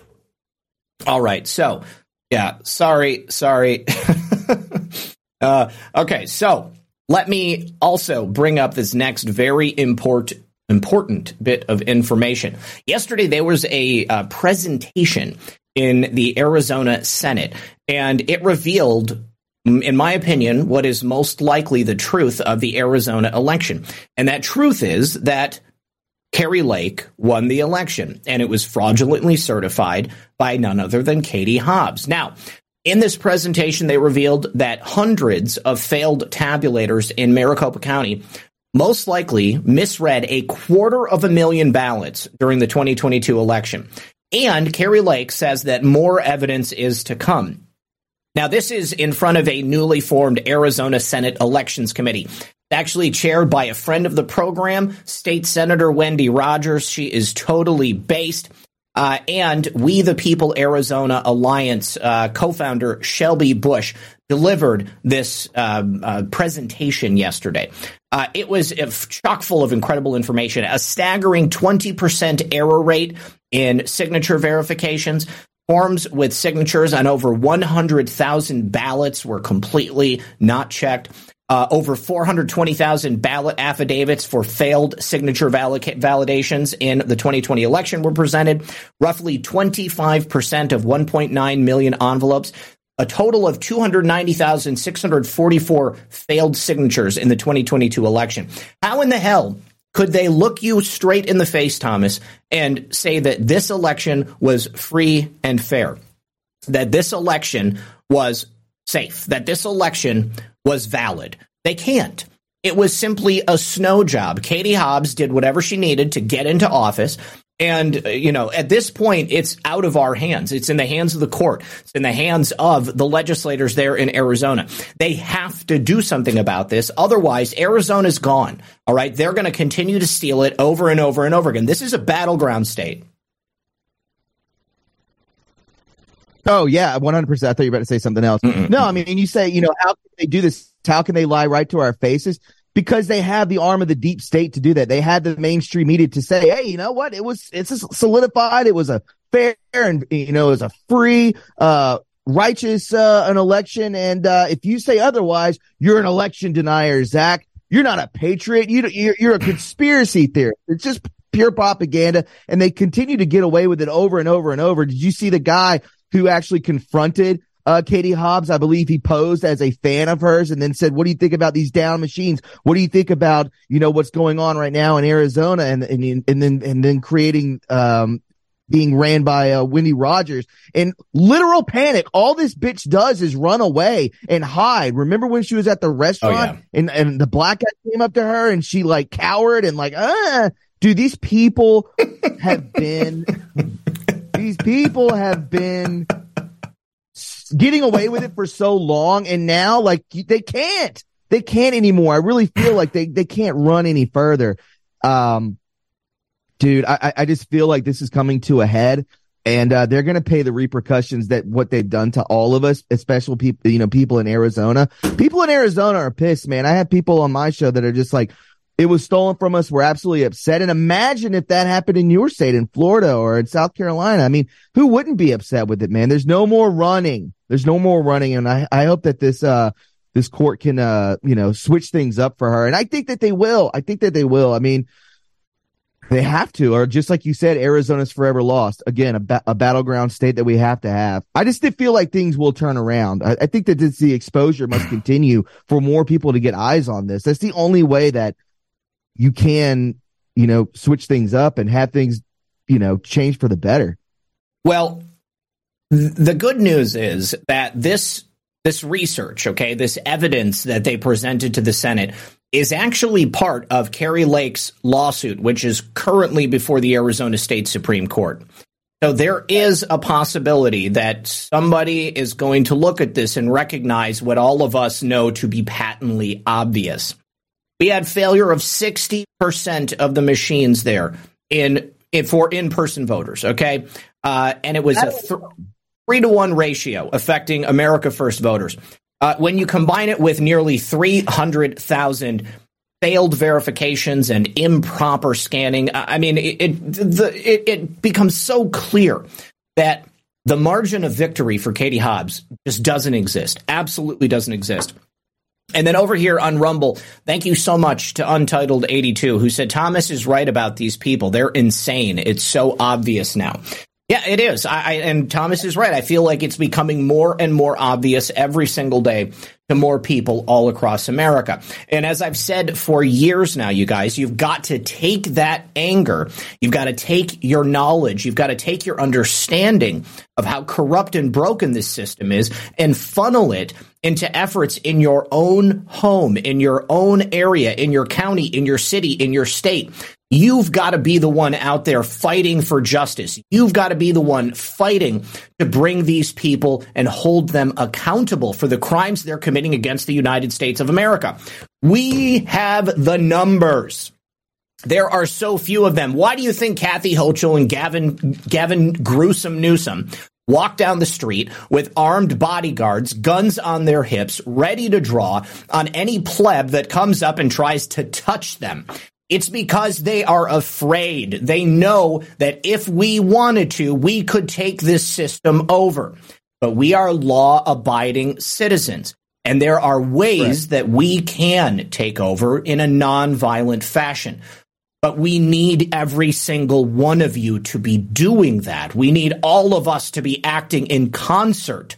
All right. So, yeah, sorry, sorry. <laughs> uh, okay. So let me also bring up this next very important important bit of information. Yesterday there was a uh, presentation in the Arizona Senate, and it revealed, in my opinion, what is most likely the truth of the Arizona election. And that truth is that Kari Lake won the election, and it was fraudulently certified by none other than Katie Hobbs. Now, in this presentation, they revealed that hundreds of failed tabulators in Maricopa County most likely misread a quarter of a million ballots during the 2022 election. And Kari Lake says that more evidence is to come. Now, this is in front of a newly formed Arizona Senate Elections Committee, actually chaired by a friend of the program, State Senator Wendy Rogers. She is totally based. Uh, and We the People Arizona Alliance uh, co founder Shelby Busch delivered this um, uh, presentation yesterday. Uh, it was chock full of incredible information, a staggering 20% error rate in signature verifications. Forms with signatures on over 100,000 ballots were completely not checked. Uh, over 420,000 ballot affidavits for failed signature validations in the 2020 election were presented. Roughly 25% of 1.9 million envelopes. A total of 290,644 failed signatures in the 2022 election. How in the hell could they look you straight in the face, Thomas, and say that this election was free and fair? That this election was safe, that this election was valid. They can't. It was simply a snow job. Katie Hobbs did whatever she needed to get into office. And, uh, you know, at this point, it's out of our hands. It's in the hands of the court. It's in the hands of the legislators there in Arizona. They have to do something about this. Otherwise, Arizona's gone. All right. They're going to continue to steal it over and over and over again. This is a battleground state. Oh yeah, one hundred percent. I thought you were about to say something else. Mm-mm. No, I mean you say you know how can they do this? How can they lie right to our faces? Because they have the arm of the deep state to do that. They had the mainstream media to say, "Hey, you know what? It was it's solidified. It was a fair and you know it was a free, uh, righteous uh, an election. And uh, if you say otherwise, you're an election denier, Zach. You're not a patriot. You you're, you're a conspiracy theorist. It's just pure propaganda, and they continue to get away with it over and over and over. Did you see the guy who actually confronted uh, Katie Hobbs. I believe he posed as a fan of hers and then said, what do you think about these down machines? What do you think about, you know, what's going on right now in Arizona and, and, and then, and then creating, um, being ran by uh, Wendy Rogers and literal panic. All this bitch does is run away and hide. Remember when she was at the restaurant oh, yeah. and, and the black guy came up to her and she like cowered and like, ah, dude, these people have been <laughs> these people have been getting away with it for so long, and now like they can't, they can't anymore. I really feel like they they can't run any further. Um, dude, I I just feel like this is coming to a head, and uh, they're gonna pay the repercussions that what they've done to all of us, especially people, you know, people in Arizona. People in Arizona are pissed, man. I have people on my show that are just like, it was stolen from us. We're absolutely upset. And imagine if that happened in your state, in Florida or in South Carolina. I mean, who wouldn't be upset with it, man? There's no more running. There's no more running. And I, I hope that this, uh, this court can, uh, you know, switch things up for her. And I think that they will. I think that they will. I mean, they have to, or just like you said, Arizona's forever lost. Again, a, ba- a battleground state that we have to have. I just did feel like things will turn around. I, I think that this, the exposure must continue for more people to get eyes on this. That's the only way that you can, you know, switch things up and have things, you know, change for the better. Well, the good news is that this this research, okay, this evidence that they presented to the Senate is actually part of Kari Lake's lawsuit, which is currently before the Arizona State Supreme Court. So there is a possibility that somebody is going to look at this and recognize what all of us know to be patently obvious. We had failure of 60% of the machines there in, in for in-person voters, okay? Uh, and it was a th- three to one ratio affecting America First voters. Uh, when you combine it with nearly 300,000 failed verifications and improper scanning, I mean, it, it, the, it, it becomes so clear that the margin of victory for Katie Hobbs just doesn't exist. Absolutely doesn't exist. And then over here on Rumble, thank you so much to Untitled 82 who said Thomas is right about these people. They're insane. It's so obvious now. Yeah, it is. I, I, and Thomas is right. I feel like it's becoming more and more obvious every single day to more people all across America. And as I've said for years now, you guys, you've got to take that anger. You've got to take your knowledge. You've got to take your understanding of how corrupt and broken this system is and funnel it into efforts in your own home, in your own area, in your county, in your city, in your state You've got to be the one out there fighting for justice. You've got to be the one fighting to bring these people and hold them accountable for the crimes they're committing against the United States of America. We have the numbers. There are so few of them. Why do you think Kathy Hochul and Gavin, Gavin Gruesome Newsom walk down the street with armed bodyguards, guns on their hips, ready to draw on any pleb that comes up and tries to touch them. It's because they are afraid. They know that if we wanted to, we could take this system over. But we are law abiding citizens. And there are ways right. that we can take over in a non-violent fashion. But we need every single one of you to be doing that. We need all of us to be acting in concert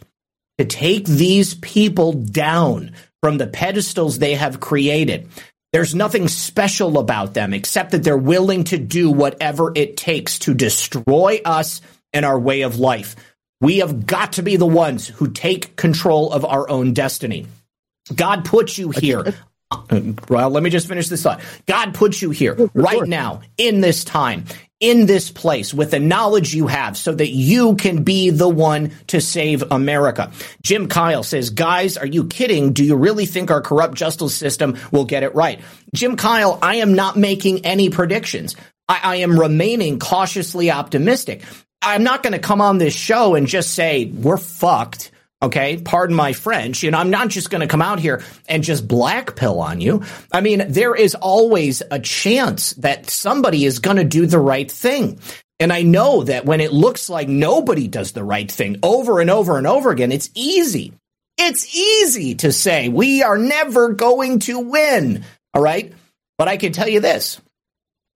to take these people down from the pedestals they have created. There's nothing special about them except that they're willing to do whatever it takes to destroy us and our way of life. We have got to be the ones who take control of our own destiny. God puts you here. Well, let me just finish this thought. God puts you here right now in this time, in this place with the knowledge you have so that you can be the one to save America. Jim Kyle says, guys, are you kidding? Do you really think our corrupt justice system will get it right? Jim Kyle, I am not making any predictions. I, I am remaining cautiously optimistic. I'm not going to come on this show and just say we're fucked. Okay, pardon my French. You know, I'm not just going to come out here and just black pill on you. I mean, there is always a chance that somebody is going to do the right thing. And I know that when it looks like nobody does the right thing over and over and over again, it's easy. It's easy to say we are never going to win. All right. But I can tell you this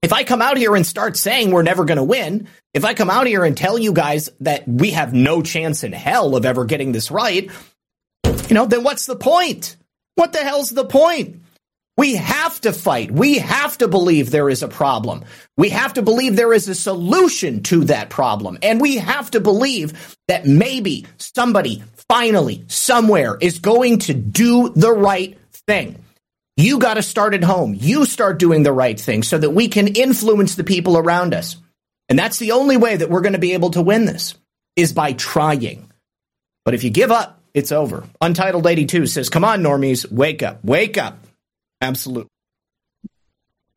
if I come out here and start saying we're never going to win, if I come out here and tell you guys that we have no chance in hell of ever getting this right, you know, then what's the point? What the hell's the point? We have to fight. We have to believe there is a problem. We have to believe there is a solution to that problem. And we have to believe that maybe somebody finally somewhere is going to do the right thing. You got to start at home. You start doing the right thing so that we can influence the people around us. And that's the only way that we're going to be able to win this is by trying. But if you give up, it's over. Untitled 82 says, Come on, normies, wake up, wake up. Absolutely.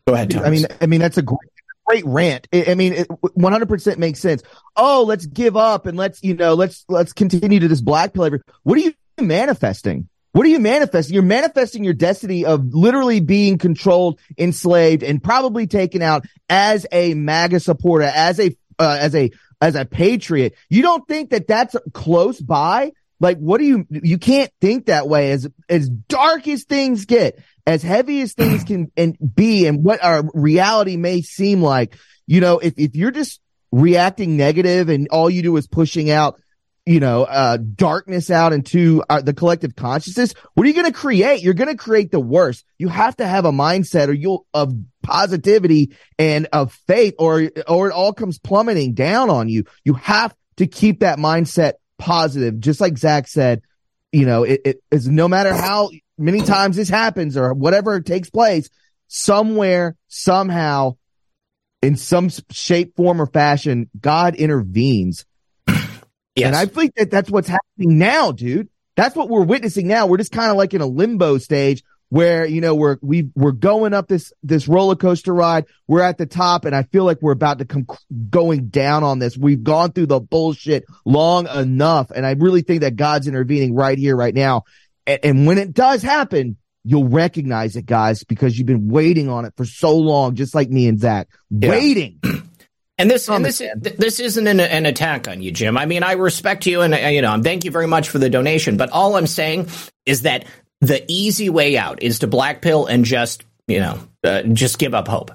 Go ahead, Thomas. I mean, I mean, that's a great, great rant. I mean, it 100% makes sense. Oh, let's give up and let's, you know, let's, let's continue to this black pill. What are you manifesting? What are you manifesting? You're manifesting your destiny of literally being controlled, enslaved, and probably taken out as a MAGA supporter, as a, uh, as a, as a patriot. You don't think that that's close by? Like, what do you, you can't think that way as, as dark as things get, as heavy as things can <clears throat> and be and what our reality may seem like. You know, if, if you're just reacting negative and all you do is pushing out you know, uh, darkness out into uh, the collective consciousness, what are you going to create? You're going to create the worst. You have to have a mindset or you'll of positivity and of faith or, or it all comes plummeting down on you. You have to keep that mindset positive. Just like Zach said, you know, it, it is no matter how many times this happens or whatever takes place, somewhere, somehow, in some shape, form, or fashion, God intervenes Yes. And I think that that's what's happening now, dude. That's what we're witnessing now. We're just kind of like in a limbo stage where, you know, we're, we, we're going up this, this roller coaster ride. We're at the top and I feel like we're about to come going down on this. We've gone through the bullshit long enough. And I really think that God's intervening right here, right now. And, and when it does happen, you'll recognize it, guys, because you've been waiting on it for so long, just like me and Zach, yeah. waiting. <clears throat> And this, and this, this isn't an, an, attack on you, Jim. I mean, I respect you, and you know, thank you very much for the donation. But all I'm saying is that the easy way out is to black pill and just, you know, uh, just give up hope.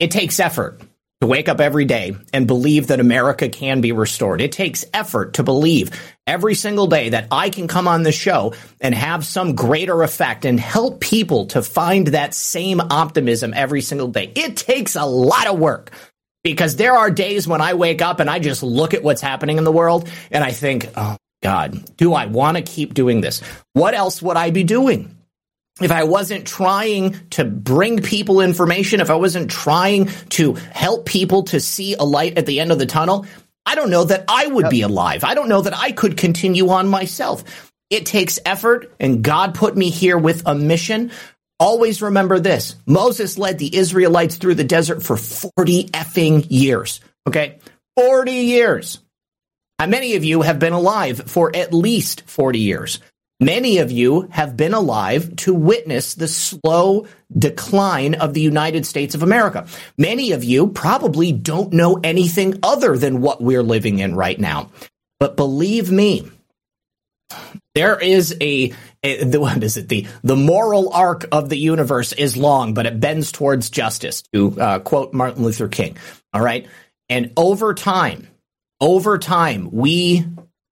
It takes effort to wake up every day and believe that America can be restored. It takes effort to believe every single day that I can come on the show and have some greater effect and help people to find that same optimism every single day. It takes a lot of work because there are days when I wake up and I just look at what's happening in the world and I think, oh God, do I want to keep doing this? What else would I be doing? If I wasn't trying to bring people information, if I wasn't trying to help people to see a light at the end of the tunnel, I don't know that I would be alive. I don't know that I could continue on myself. It takes effort, and God put me here with a mission Always remember this. Moses led the Israelites through the desert for 40 effing years. Okay. 40 years. How many of you have been alive for at least 40 years? Many of you have been alive to witness the slow decline of the United States of America. Many of you probably don't know anything other than what we're living in right now. But believe me, There is a, a the, <laughs> what is it? The the moral arc of the universe is long, but it bends towards justice. To uh, quote Martin Luther King. All right, and over time, over time, we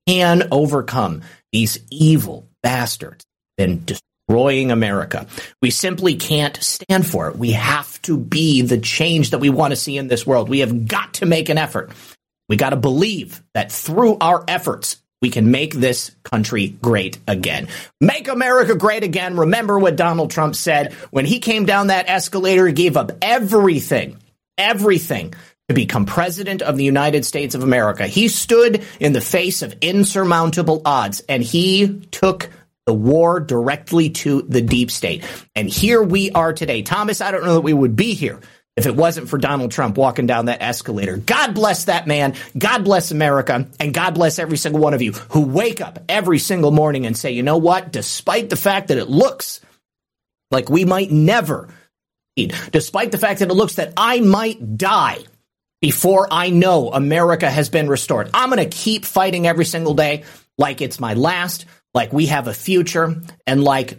can overcome these evil bastards and destroying America. We simply can't stand for it. We have to be the change that we want to see in this world. We have got to make an effort. We got to believe that through our efforts, we can make this country great again. Make America great again. Remember what Donald Trump said when he came down that escalator, he gave up everything, everything to become president of the United States of America. He stood in the face of insurmountable odds and he took the war directly to the deep state. And here we are today. Thomas, I don't know that we would be here if it wasn't for Donald Trump walking down that escalator. God bless that man. God bless America. And God bless every single one of you who wake up every single morning and say, you know what? Despite the fact that it looks like we might never, despite the fact that it looks that I might die before I know America has been restored, I'm going to keep fighting every single day like it's my last, like we have a future, and like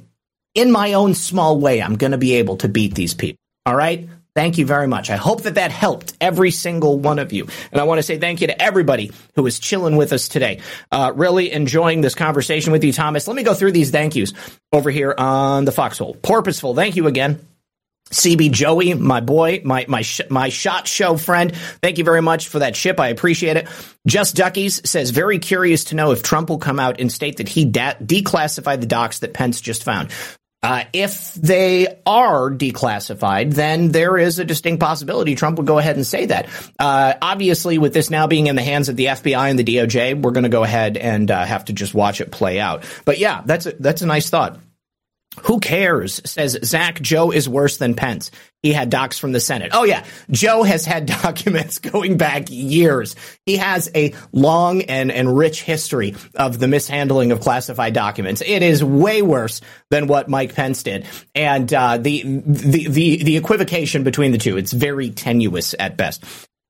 in my own small way, I'm going to be able to beat these people. All right? Thank you very much. I hope that that helped every single one of you. And I want to say thank you to everybody who is chilling with us today. Uh, really enjoying this conversation with you, Thomas. Let me go through these thank yous over here on the Foxhole. Porpoiseful, thank you again. CB Joey, my boy, my my sh- my shot show friend. Thank you very much for that ship. I appreciate it. Just Duckies says very curious to know if Trump will come out and state that he declassified the docs that Pence just found. Uh, if they are declassified, then there is a distinct possibility Trump would go ahead and say that. Uh, obviously, with this now being in the hands of the FBI and the DOJ, we're going to go ahead and uh, have to just watch it play out. But yeah, that's a, that's a nice thought. Who cares? Says Zach. Joe is worse than Pence. He had docs from the Senate. Oh yeah, Joe has had <laughs> documents going back years. He has a long and, and rich history of the mishandling of classified documents. It is way worse than what Mike Pence did, and uh, the, the the the equivocation between the two it's very tenuous at best.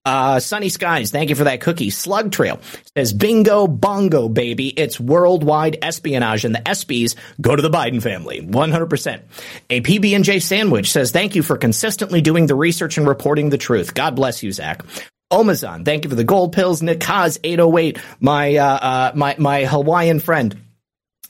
Uh, Sunny Skies, thank you for that cookie. Slug Trail says, bingo bongo, baby. It's worldwide espionage and the ESPYs go to the Biden family. 100%. A PB&J sandwich says, thank you for consistently doing the research and reporting the truth. God bless you, Zach. Omazon, thank you for the gold pills. Nikaz 808, my, uh, uh, my, my Hawaiian friend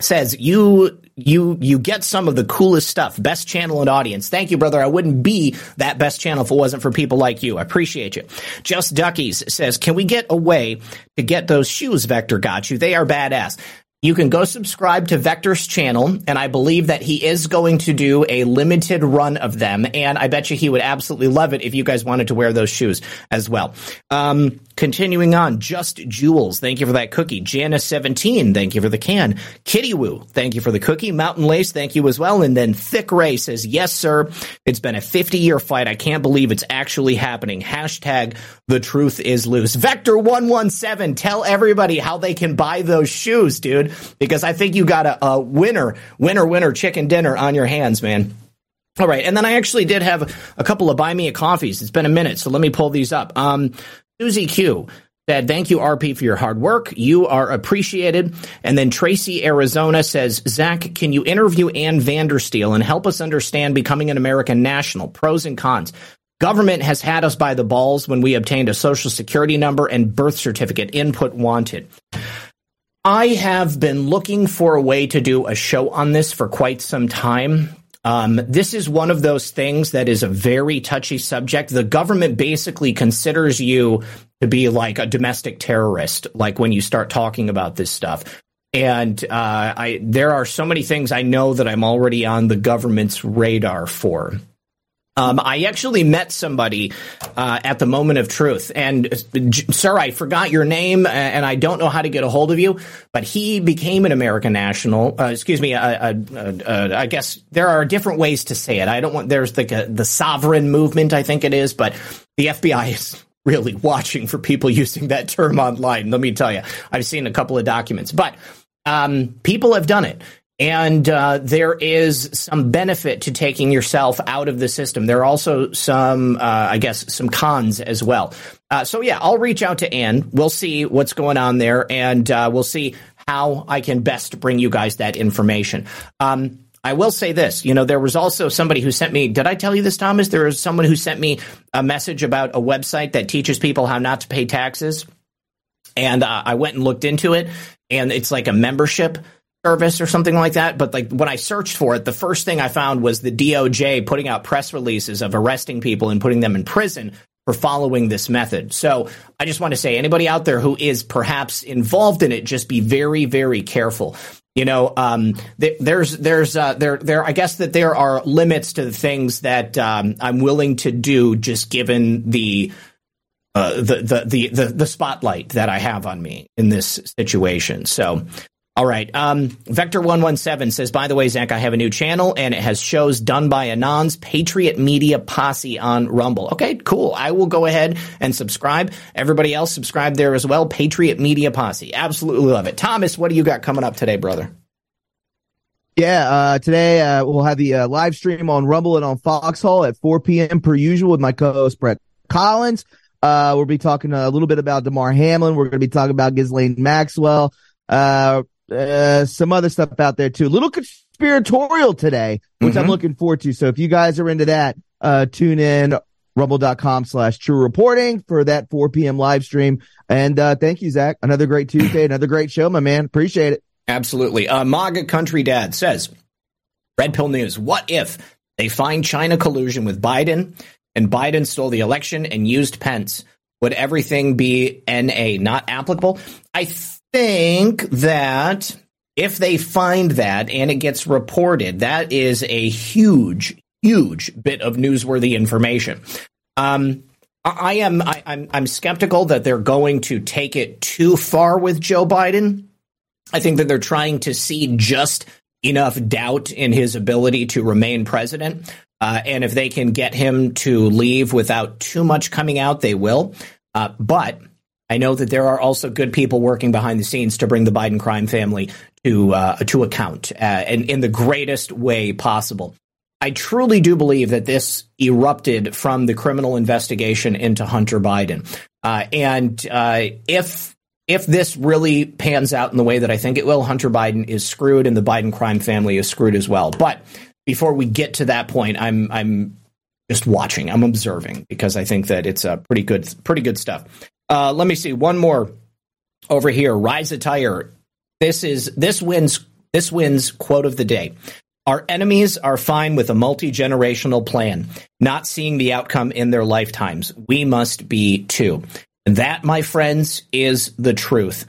says, you you you get some of the coolest stuff. Best channel and audience. Thank you, brother. I wouldn't be that best channel if it wasn't for people like you. I appreciate you. Just Duckies says, can we get a way to get those shoes Vector got you? They are badass. You can go subscribe to Vector's channel, and I believe that he is going to do a limited run of them. And I bet you he would absolutely love it if you guys wanted to wear those shoes as well. Um, continuing on, Just Jewels, thank you for that cookie. Janice17, thank you for the can. Kitty Woo, thank you for the cookie. Mountain Lace, thank you as well. And then Thick Ray says, Yes, sir. It's been a 50 year fight. I can't believe it's actually happening. Hashtag the truth is loose. Vector117, tell everybody how they can buy those shoes, dude because I think you got a, a winner, winner, winner chicken dinner on your hands, man. All right, and then I actually did have a couple of buy me a coffees. It's been a minute, so let me pull these up. Um, Susie Q said, "Thank you, RP, for your hard work. You are appreciated." And then Tracy Arizona says, "Zach, can you interview Ann Vandersteel and help us understand becoming an American national pros and cons?" Government has had us by the balls when we obtained a social security number and birth certificate. Input wanted. I have been looking for a way to do a show on this for quite some time. Um, this is one of those things that is a very touchy subject. The government basically considers you to be like a domestic terrorist, like when you start talking about this stuff. And uh, I, there are so many things I know that I'm already on the government's radar for. Um, I actually met somebody uh, at the moment of truth, and uh, sir, I forgot your name, and I don't know how to get a hold of you. But he became an American national. Uh, excuse me. I guess there are different ways to say it. I don't want. There's a, the sovereign movement, I think it is, but the FBI is really watching for people <laughs> using that term online. Let me tell you, I've seen a couple of documents, but um, people have done it. And uh, there is some benefit to taking yourself out of the system. There are also some, uh, I guess, some cons as well. Uh, so yeah, I'll reach out to Ann. We'll see what's going on there, and uh, we'll see how I can best bring you guys that information. Um, I will say this, you know, there was also somebody who sent me, did I tell you this, Thomas? There was someone who sent me a message about a website that teaches people how not to pay taxes. And uh, I went and looked into it, and it's like a membership service or something like that. But like when I searched for it, the first thing I found was the DOJ putting out press releases of arresting people and putting them in prison for following this method. So I just want to say anybody out there who is perhaps involved in it, just be very, very careful. You know, um, th- there's there's uh, there there I guess that there are limits to the things that um, I'm willing to do, just given the, uh, the, the the the the spotlight that I have on me in this situation. So. All right. Um, Vector117 says, by the way, Zach, I have a new channel and it has shows done by Anons Patriot Media Posse on Rumble. Okay, cool. I will go ahead and subscribe. Everybody else subscribe there as well. Patriot Media Posse. Absolutely love it. Thomas, what do you got coming up today, brother? Yeah, uh, today uh, we'll have the uh, live stream on Rumble and on Foxhole at 4 p.m. per usual with my co-host Brett Collins. Uh, we'll be talking a little bit about Damar Hamlin. We're going to be talking about Ghislaine Maxwell. Uh, uh, some other stuff out there too. A little conspiratorial today, which mm-hmm. I'm looking forward to. So if you guys are into that, uh, tune in rumble.com slash true reporting for that 4 p.m. live stream. And, uh, thank you, Zach. Another great Tuesday, another great show, my man. Appreciate it. Absolutely. Uh, MAGA Country Dad says, Red Pill News, what if they find China collusion with Biden and Biden stole the election and used Pence? Would everything be NA not applicable? I think that if they find that and it gets reported, that is a huge, huge bit of newsworthy information. Um, I am I, am I'm, I'm skeptical that they're going to take it too far with Joe Biden. I think that they're trying to see just enough doubt in his ability to remain president. Uh, and if they can get him to leave without too much coming out, they will. Uh, but I know that there are also good people working behind the scenes to bring the Biden crime family to uh, to account uh, and in the greatest way possible. I truly do believe that this erupted from the criminal investigation into Hunter Biden, uh, and uh, if if this really pans out in the way that I think it will, Hunter Biden is screwed, and the Biden crime family is screwed as well. But before we get to that point, I'm I'm just watching. I'm observing because I think that it's a pretty good pretty good stuff. Uh, let me see one more over here. Rise attire. This is this wins this wins quote of the day. Our enemies are fine with a multi generational plan, not seeing the outcome in their lifetimes. We must be too. That, my friends, is the truth.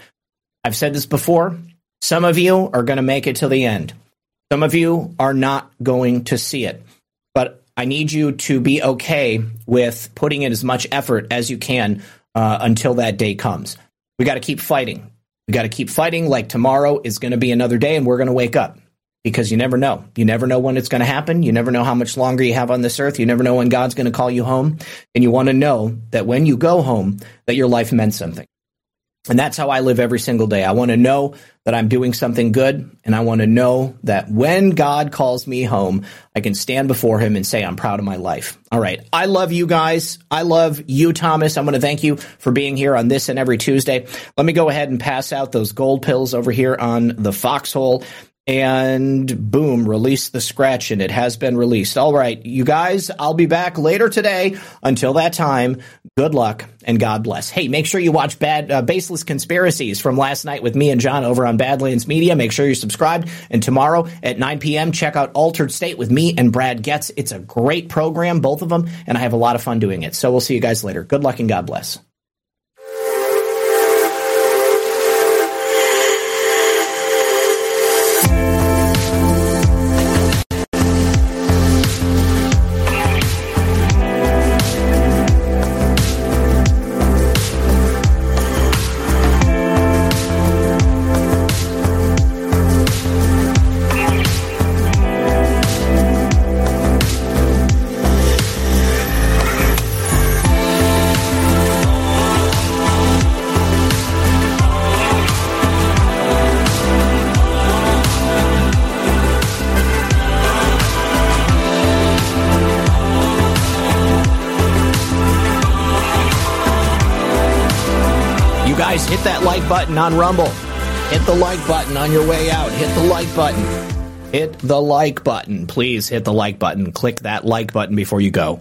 I've said this before. Some of you are going to make it to the end. Some of you are not going to see it. But I need you to be okay with putting in as much effort as you can uh, until that day comes. We got to keep fighting. We got to keep fighting like tomorrow is going to be another day and we're going to wake up because you never know. You never know when it's going to happen. You never know how much longer you have on this earth. You never know when God's going to call you home. And you want to know that when you go home, that your life meant something. And that's how I live every single day. I want to know that I'm doing something good. And I want to know that when God calls me home, I can stand before him and say, I'm proud of my life. All right. I love you guys. I love you, Thomas. I'm going to thank you for being here on this and every Tuesday. Let me go ahead and pass out those gold pills over here on the foxhole and boom, release the scratch, and it has been released. All right, you guys, I'll be back later today. Until that time, good luck and God bless. Hey, make sure you watch Bad uh, Baseless Conspiracies from last night with me and John over on Badlands Media. Make sure you're subscribed. And tomorrow at 9 p.m., check out Altered State with me and Brad Getz. It's a great program, both of them, and I have a lot of fun doing it. So we'll see you guys later. Good luck and God bless. Button on Rumble. Hit the like button on your way out. Hit the like button. Hit the like button. Please hit the like button. Click that like button before you go.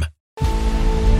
Bye.